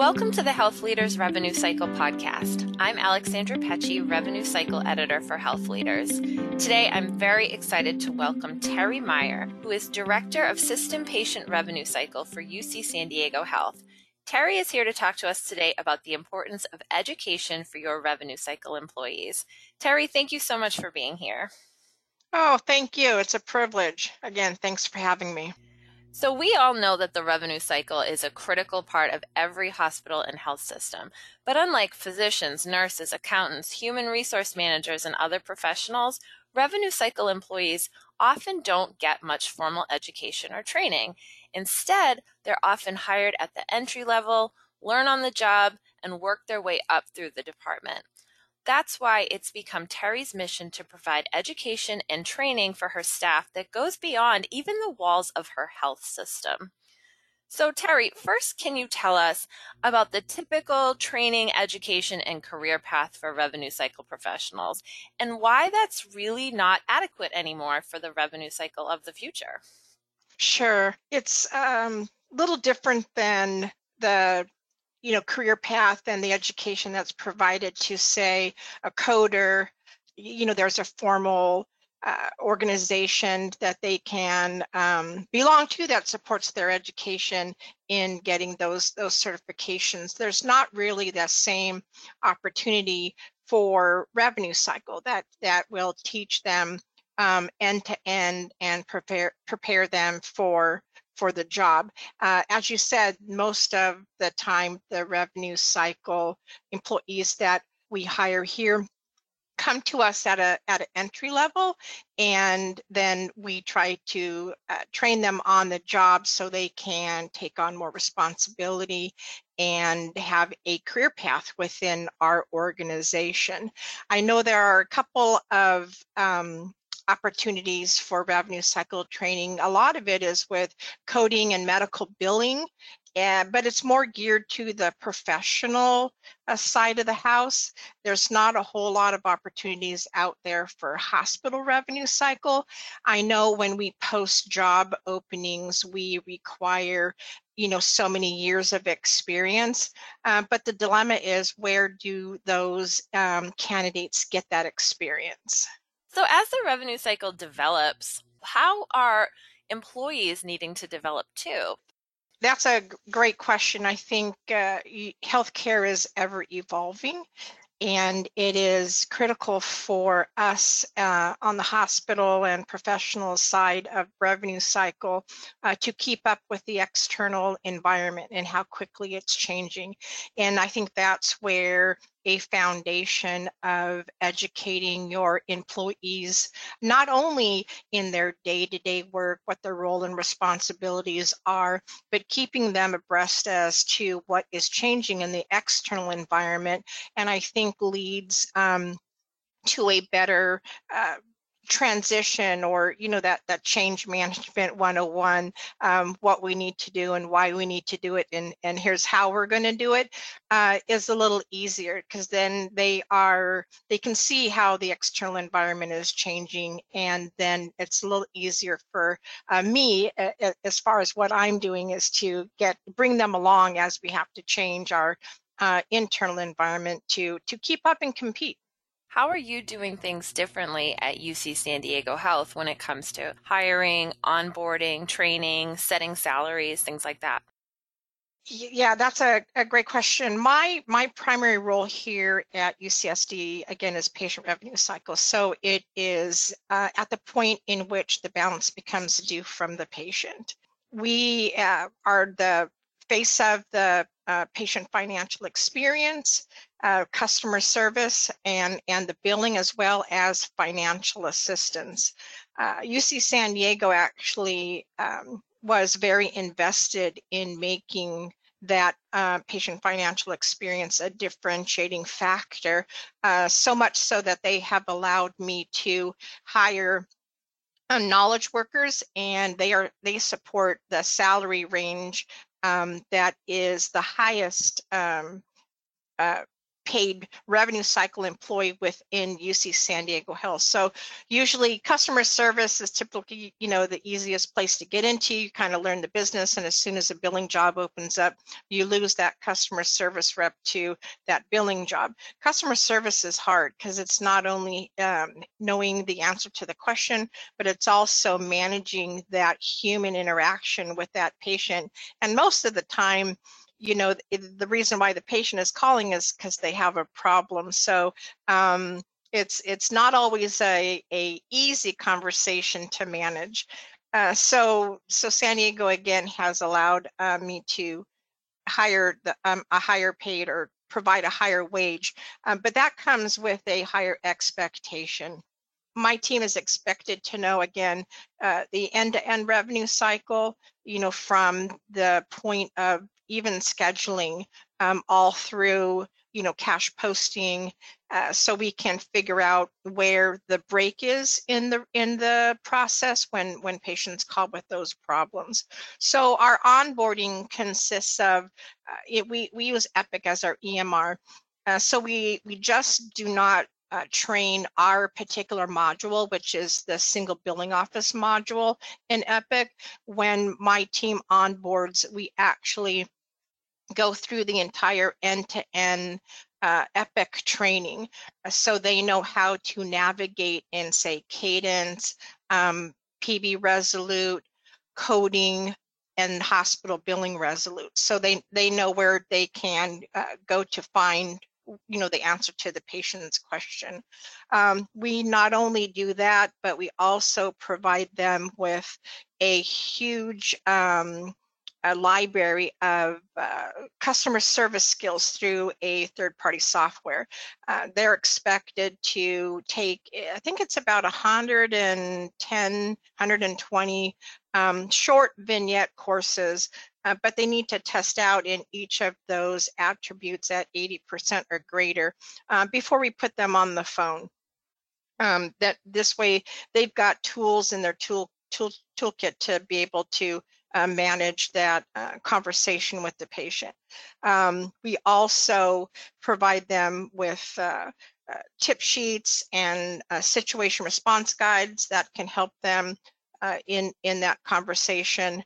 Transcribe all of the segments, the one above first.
Welcome to the Health Leaders Revenue Cycle podcast. I'm Alexandra Pecci, Revenue Cycle Editor for Health Leaders. Today, I'm very excited to welcome Terry Meyer, who is Director of System Patient Revenue Cycle for UC San Diego Health. Terry is here to talk to us today about the importance of education for your revenue cycle employees. Terry, thank you so much for being here. Oh, thank you. It's a privilege. Again, thanks for having me. So, we all know that the revenue cycle is a critical part of every hospital and health system. But unlike physicians, nurses, accountants, human resource managers, and other professionals, revenue cycle employees often don't get much formal education or training. Instead, they're often hired at the entry level, learn on the job, and work their way up through the department. That's why it's become Terry's mission to provide education and training for her staff that goes beyond even the walls of her health system. So, Terry, first, can you tell us about the typical training, education, and career path for revenue cycle professionals and why that's really not adequate anymore for the revenue cycle of the future? Sure. It's a um, little different than the you know career path and the education that's provided to say a coder you know there's a formal uh, organization that they can um, belong to that supports their education in getting those those certifications. There's not really the same opportunity for revenue cycle that that will teach them um, end to end and prepare prepare them for for the job. Uh, as you said, most of the time, the revenue cycle employees that we hire here come to us at a at an entry level and then we try to uh, train them on the job so they can take on more responsibility and have a career path within our organization i know there are a couple of um, opportunities for revenue cycle training. A lot of it is with coding and medical billing, and, but it's more geared to the professional uh, side of the house. There's not a whole lot of opportunities out there for hospital revenue cycle. I know when we post job openings, we require you know so many years of experience uh, but the dilemma is where do those um, candidates get that experience so, as the revenue cycle develops, how are employees needing to develop too? That's a great question. I think uh, healthcare is ever evolving and it is critical for us uh, on the hospital and professional side of revenue cycle uh, to keep up with the external environment and how quickly it's changing. And I think that's where a foundation of educating your employees, not only in their day to day work, what their role and responsibilities are, but keeping them abreast as to what is changing in the external environment. And I think leads um, to a better uh, transition or you know that that change management 101 um, what we need to do and why we need to do it and and here's how we're going to do it uh, is a little easier because then they are they can see how the external environment is changing and then it's a little easier for uh, me as far as what i'm doing is to get bring them along as we have to change our uh, internal environment to to keep up and compete how are you doing things differently at UC San Diego Health when it comes to hiring, onboarding, training, setting salaries, things like that? Yeah, that's a, a great question. My my primary role here at UCSD again is patient revenue cycle. So it is uh, at the point in which the balance becomes due from the patient. We uh, are the face of the uh, patient financial experience, uh, customer service, and, and the billing, as well as financial assistance. Uh, UC San Diego actually um, was very invested in making that uh, patient financial experience a differentiating factor, uh, so much so that they have allowed me to hire uh, knowledge workers and they are they support the salary range um, that is the highest um, uh, paid revenue cycle employee within UC San Diego Health. So usually customer service is typically, you know, the easiest place to get into. You kind of learn the business and as soon as a billing job opens up, you lose that customer service rep to that billing job. Customer service is hard because it's not only um, knowing the answer to the question, but it's also managing that human interaction with that patient. And most of the time, you know, the reason why the patient is calling is because they have a problem. So um, it's it's not always a, a easy conversation to manage. Uh, so so San Diego again has allowed uh, me to hire the, um, a higher paid or provide a higher wage, um, but that comes with a higher expectation. My team is expected to know again uh, the end-to-end revenue cycle, you know, from the point of even scheduling um, all through you know cash posting uh, so we can figure out where the break is in the in the process when when patients call with those problems so our onboarding consists of uh, it, we we use epic as our emr uh, so we we just do not uh, train our particular module, which is the single billing office module in Epic. When my team onboards, we actually go through the entire end-to-end uh, epic training uh, so they know how to navigate in say cadence um, pb resolute coding and hospital billing resolute. So they they know where they can uh, go to find you know the answer to the patient's question. Um, we not only do that but we also provide them with a huge um, a library of uh, customer service skills through a third party software. Uh, they're expected to take, I think it's about 110, 120 um, short vignette courses, uh, but they need to test out in each of those attributes at 80% or greater uh, before we put them on the phone. Um, that this way they've got tools in their tool, tool toolkit to be able to uh, manage that uh, conversation with the patient. Um, we also provide them with uh, uh tip sheets and uh, situation response guides that can help them uh, in, in that conversation.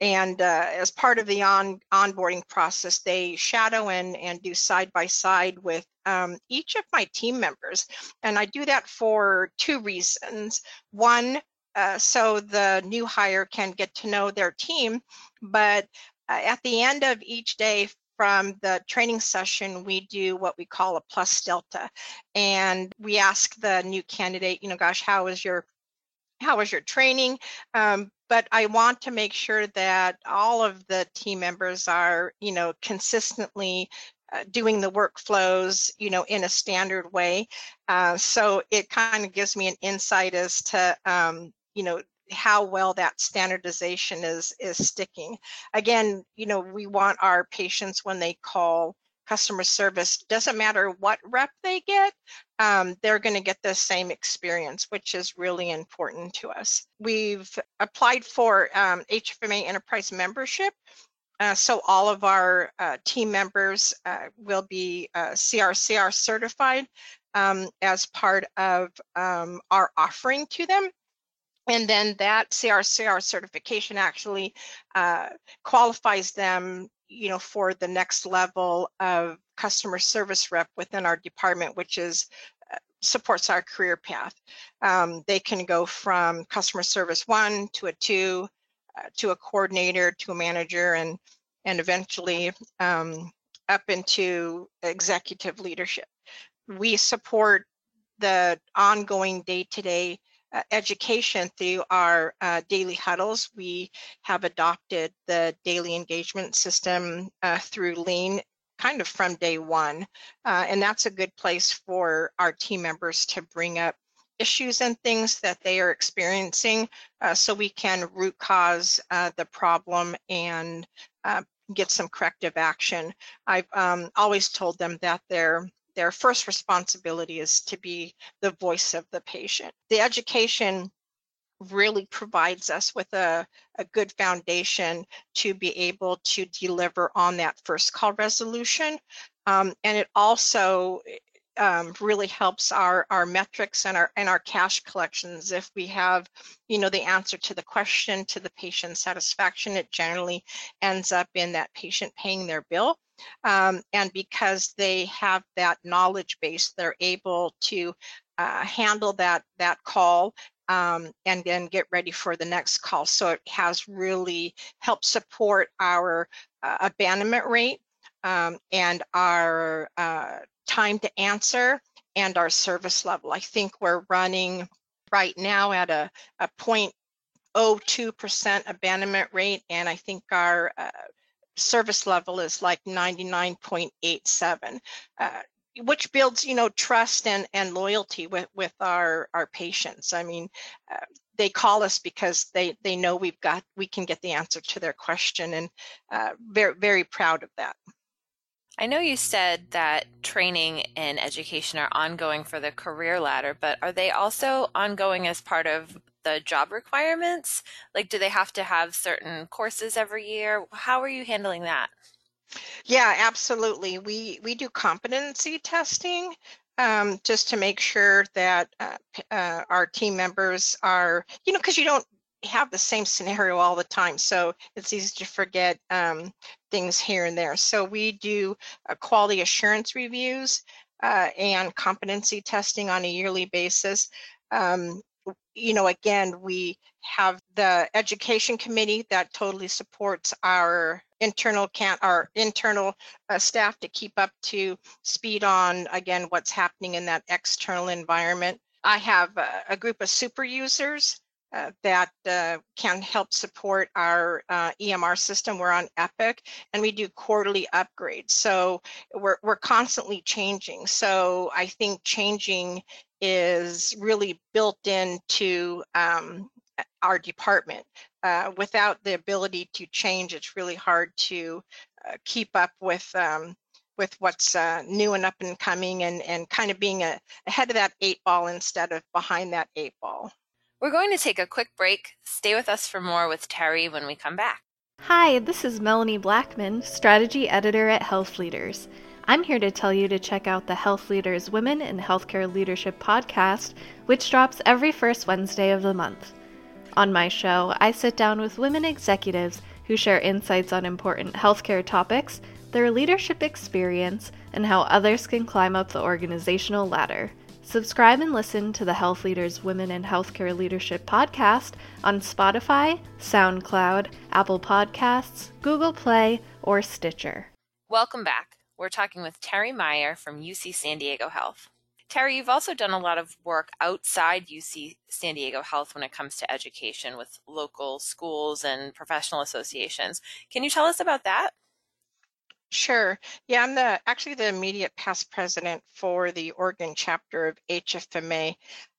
And as part of the on, onboarding process, they shadow and, and do side by side with um, each of my team members. And I do that for two reasons. One, uh, so the new hire can get to know their team. But uh, at the end of each day from the training session, we do what we call a plus delta. And we ask the new candidate, you know, gosh, how was your how was your training? Um, but I want to make sure that all of the team members are, you know, consistently uh, doing the workflows, you know, in a standard way. Uh, so it kind of gives me an insight as to, um, you know how well that standardization is is sticking. Again you know we want our patients when they call customer service doesn't matter what rep they get um, they're going to get the same experience which is really important to us. We've applied for um, hfma enterprise membership uh, so all of our uh, team members uh, will be CRCR uh, certified um, as part of um, our offering to them and then that CRCR certification actually uh, qualifies them, you know, for the next level of customer service rep within our department, which is uh, supports our career path. Um, they can go from customer service one to a two, uh, to a coordinator, to a manager, and and eventually um, up into executive leadership. We support the ongoing day-to-day uh, education through our uh, daily huddles. We have adopted the daily engagement system uh, through Lean kind of from day one. Uh, and that's a good place for our team members to bring up issues and things that they are experiencing uh, so we can root cause the problem and get some corrective action. I've um, always told them that they're their first responsibility is to be the voice of the patient. The education really provides us with a, a good foundation to be able to deliver on that first call resolution. Um, and it also um, really helps our our metrics and our and our cash collections. If we have, you know, the answer to the question to the patient satisfaction, it generally ends up in that patient paying their bill. Um, and because they have that knowledge base, they're able to uh, handle that that call um, and then get ready for the next call. So it has really helped support our uh, abandonment rate um, and our uh, time to answer and our service level. I think we're running right now at a, a 0.02% abandonment rate, and I think our uh, service level is like 99.87. Uh, which builds you know trust and and loyalty with with our our patients i mean uh, they call us because they they know we've got we can get the answer to their question and uh, very very proud of that I know you said that training and education are ongoing for the career ladder, but are they also ongoing as part of the job requirements? Like, do they have to have certain courses every year? How are you handling that? Yeah, absolutely. We we do competency testing um, just to make sure that uh, uh, our team members are, you know, because you don't have the same scenario all the time. So it's easy to forget um, things here and there. So we do uh, quality assurance reviews uh, and competency testing on a yearly basis. Um, you know, again, we have the education committee that totally supports our internal can our internal uh, staff to keep up to speed on again what's happening in that external environment. I have a, a group of super users uh, that uh, can help support our uh, EMR system. We're on Epic and we do quarterly upgrades. So we're, we're constantly changing. So I think changing is really built into um, our department. Uh, without the ability to change, it's really hard to uh, keep up with um, with what's uh, new and up and coming and, and kind of being a, ahead of that eight ball instead of behind that eight ball. We're going to take a quick break. Stay with us for more with Terry when we come back. Hi, this is Melanie Blackman, Strategy Editor at Health Leaders. I'm here to tell you to check out the Health Leaders Women in Healthcare Leadership podcast, which drops every first Wednesday of the month. On my show, I sit down with women executives who share insights on important healthcare topics, their leadership experience, and how others can climb up the organizational ladder. Subscribe and listen to the Health Leaders Women in Healthcare Leadership podcast on Spotify, SoundCloud, Apple Podcasts, Google Play, or Stitcher. Welcome back. We're talking with Terry Meyer from UC San Diego Health. Terry, you've also done a lot of work outside UC San Diego Health when it comes to education with local schools and professional associations. Can you tell us about that? Sure. Yeah, I'm the actually the immediate past president for the Oregon chapter of HFMA.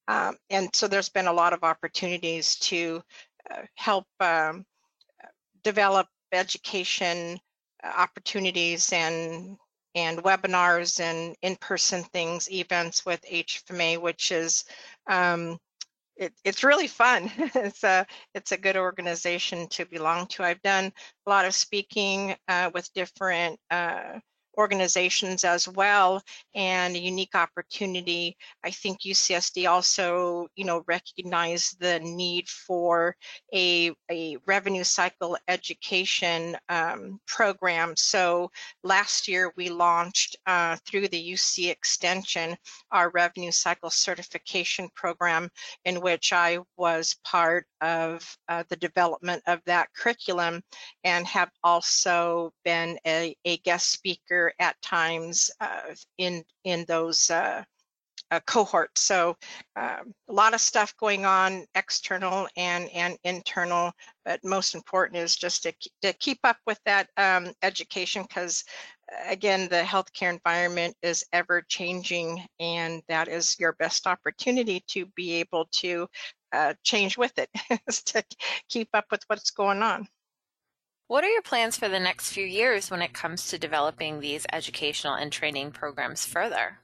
Um, and so there's been a lot of opportunities to uh, help um, develop education uh, opportunities and and webinars and in-person things, events with HFMA, which is um, it, it's really fun. it's a it's a good organization to belong to. I've done a lot of speaking uh, with different uh, organizations as well and a unique opportunity. I think UCSD also, you know, recognized the need for a, a revenue cycle education um, program. So last year we launched uh, through the UC extension our revenue cycle certification program in which I was part of uh, the development of that curriculum and have also been a, a guest speaker at times uh, in in those uh, uh, cohorts. So um, a lot of stuff going on, external and and internal. But most important is just to to keep up with that um, education because again the healthcare environment is ever changing and that is your best opportunity to be able to uh, change with it to keep up with what's going on what are your plans for the next few years when it comes to developing these educational and training programs further?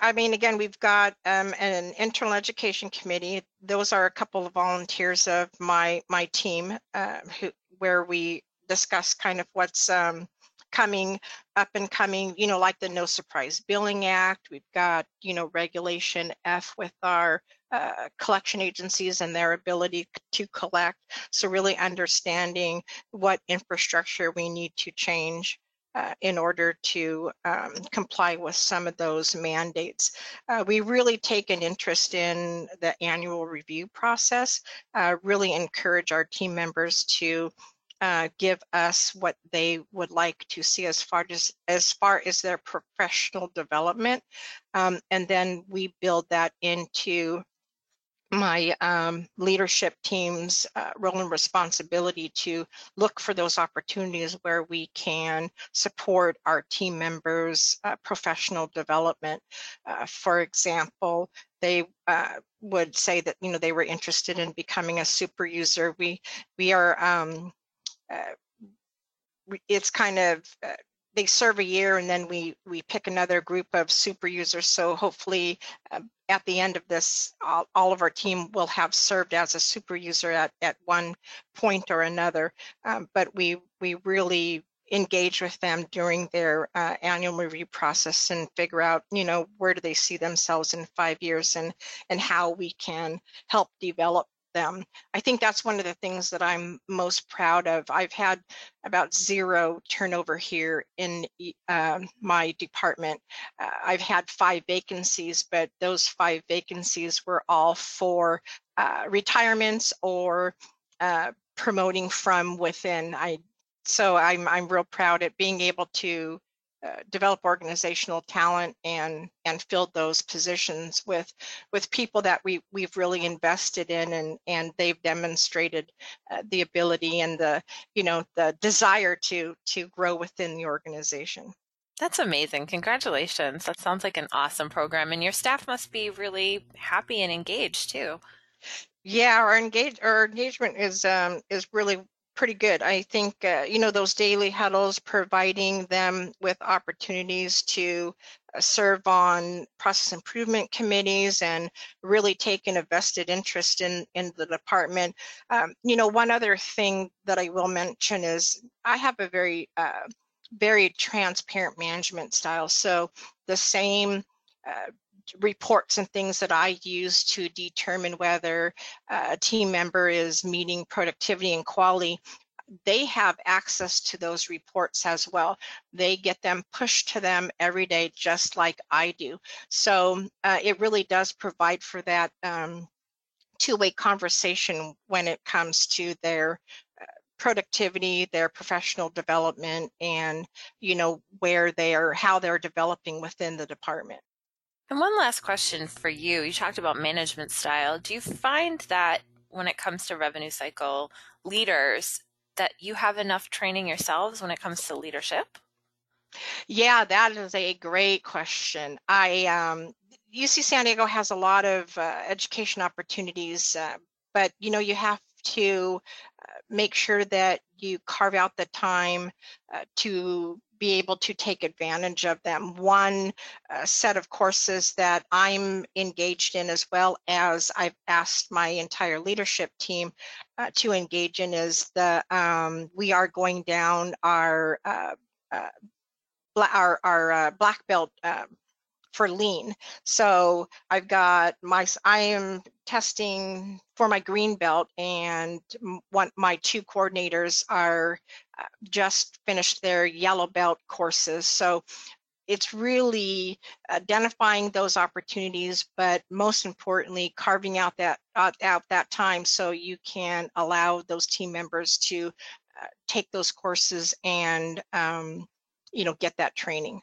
I mean, again, we've got um, an internal education committee. Those are a couple of volunteers of my my team, uh, who where we discuss kind of what's um, coming up and coming, you know, like the No Surprise Billing Act. We've got, you know, Regulation F with our uh, collection agencies and their ability to collect. So really understanding what infrastructure we need to change uh, in order to um, comply with some of those mandates. Uh, we really take an interest in the annual review process, uh, really encourage our team members to uh, give us what they would like to see as far as as far as their professional development, um, and then we build that into my um, leadership team's uh, role and responsibility to look for those opportunities where we can support our team members' uh, professional development. Uh, for example, they uh, would say that you know they were interested in becoming a super user. We we are um, uh, it's kind of uh, they serve a year and then we we pick another group of super users. So hopefully uh, at the end of this all, all, of our team will have served as a super user at, at one point or another. Um, but we we really engage with them during their uh, annual review process and figure out you know where do they see themselves in five years and and how we can help develop them. I think that's one of the things that I'm most proud of. I've had about zero turnover here in uh, my department. Uh, I've had five vacancies, but those five vacancies were all for uh, retirements or uh, promoting from within. I so I'm I'm real proud at being able to uh, develop organizational talent and and filled those positions with with people that we we've really invested in and and they've demonstrated uh, the ability and the you know the desire to to grow within the organization. That's amazing. Congratulations. That sounds like an awesome program and your staff must be really happy and engaged too. Yeah, our engage our engagement is um is really pretty good. I think, uh, you know, those daily huddles, providing them with opportunities to uh, serve on process improvement committees and really taking a vested interest in, in the department. Um, you know, one other thing that I will mention is I have a very, uh, very transparent management style. So the same uh, reports and things that I use to determine whether uh, a team member is meeting productivity and quality, they have access to those reports as well. They get them pushed to them every day, just like I do. So uh, it really does provide for that um, two-way conversation when it comes to their uh, productivity, their professional development, and you know where they are, how they're developing within the department. And one last question for you. You talked about management style. Do you find that when it comes to revenue cycle leaders, that you have enough training yourselves when it comes to leadership? Yeah, that is a great question. I um, UC San Diego has a lot of uh, education opportunities, uh, but you know you have to uh, make sure that you carve out the time uh, to be able to take advantage of them. One uh, set of courses that I'm engaged in, as well as I've asked my entire leadership team uh, to engage in, is the um, we are going down our uh, uh our, our uh, black belt um, for lean. So I've got my, I am testing for my green belt and one, my two coordinators are uh, just finished their yellow belt courses. So it's really identifying those opportunities, but most importantly, carving out that uh, out that time so you can allow those team members to uh, take those courses and um, you know get that training.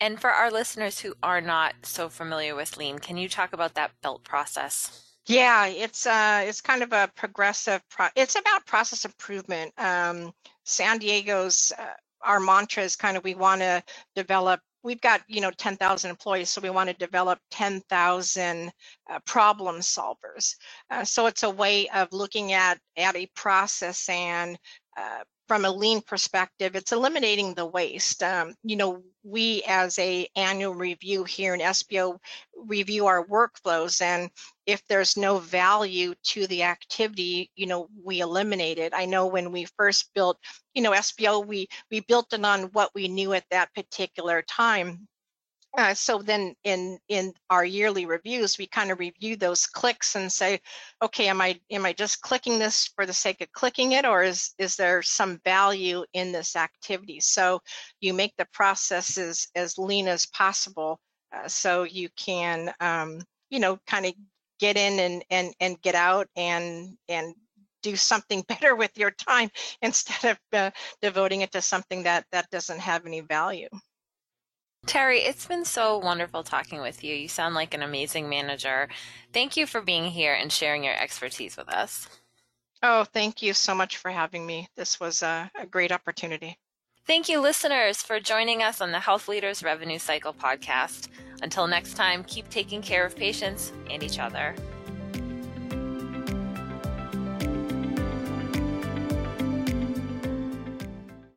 And for our listeners who are not so familiar with lean, can you talk about that belt process? Yeah, it's uh, it's kind of a progressive. Pro- it's about process improvement. Um, San Diego's uh, our mantra is kind of we want to develop. We've got you know 10,000 employees, so we want to develop 10,000 uh, problem solvers. Uh, so it's a way of looking at at a process and uh, from a lean perspective, it's eliminating the waste. Um, you know, we as a annual review here in SBO review our workflows and if there's no value to the activity, you know, we eliminate it. I know when we first built, you know, SBO, we we built it on what we knew at that particular time. Uh, so then in in our yearly reviews, we kind of review those clicks and say, okay, am I am I just clicking this for the sake of clicking it, or is is there some value in this activity? So you make the processes as, lean as possible, uh, so you can um, you know kind of get in and and and get out and and do something better with your time instead of uh, devoting it to something that that doesn't have any value. Terry, it's been so wonderful talking with you. You sound like an amazing manager. Thank you for being here and sharing your expertise with us. Oh, thank you so much for having me. This was a, a great opportunity. Thank you, listeners, for joining us on the Health Leaders Revenue Cycle podcast. Until next time, keep taking care of patients and each other.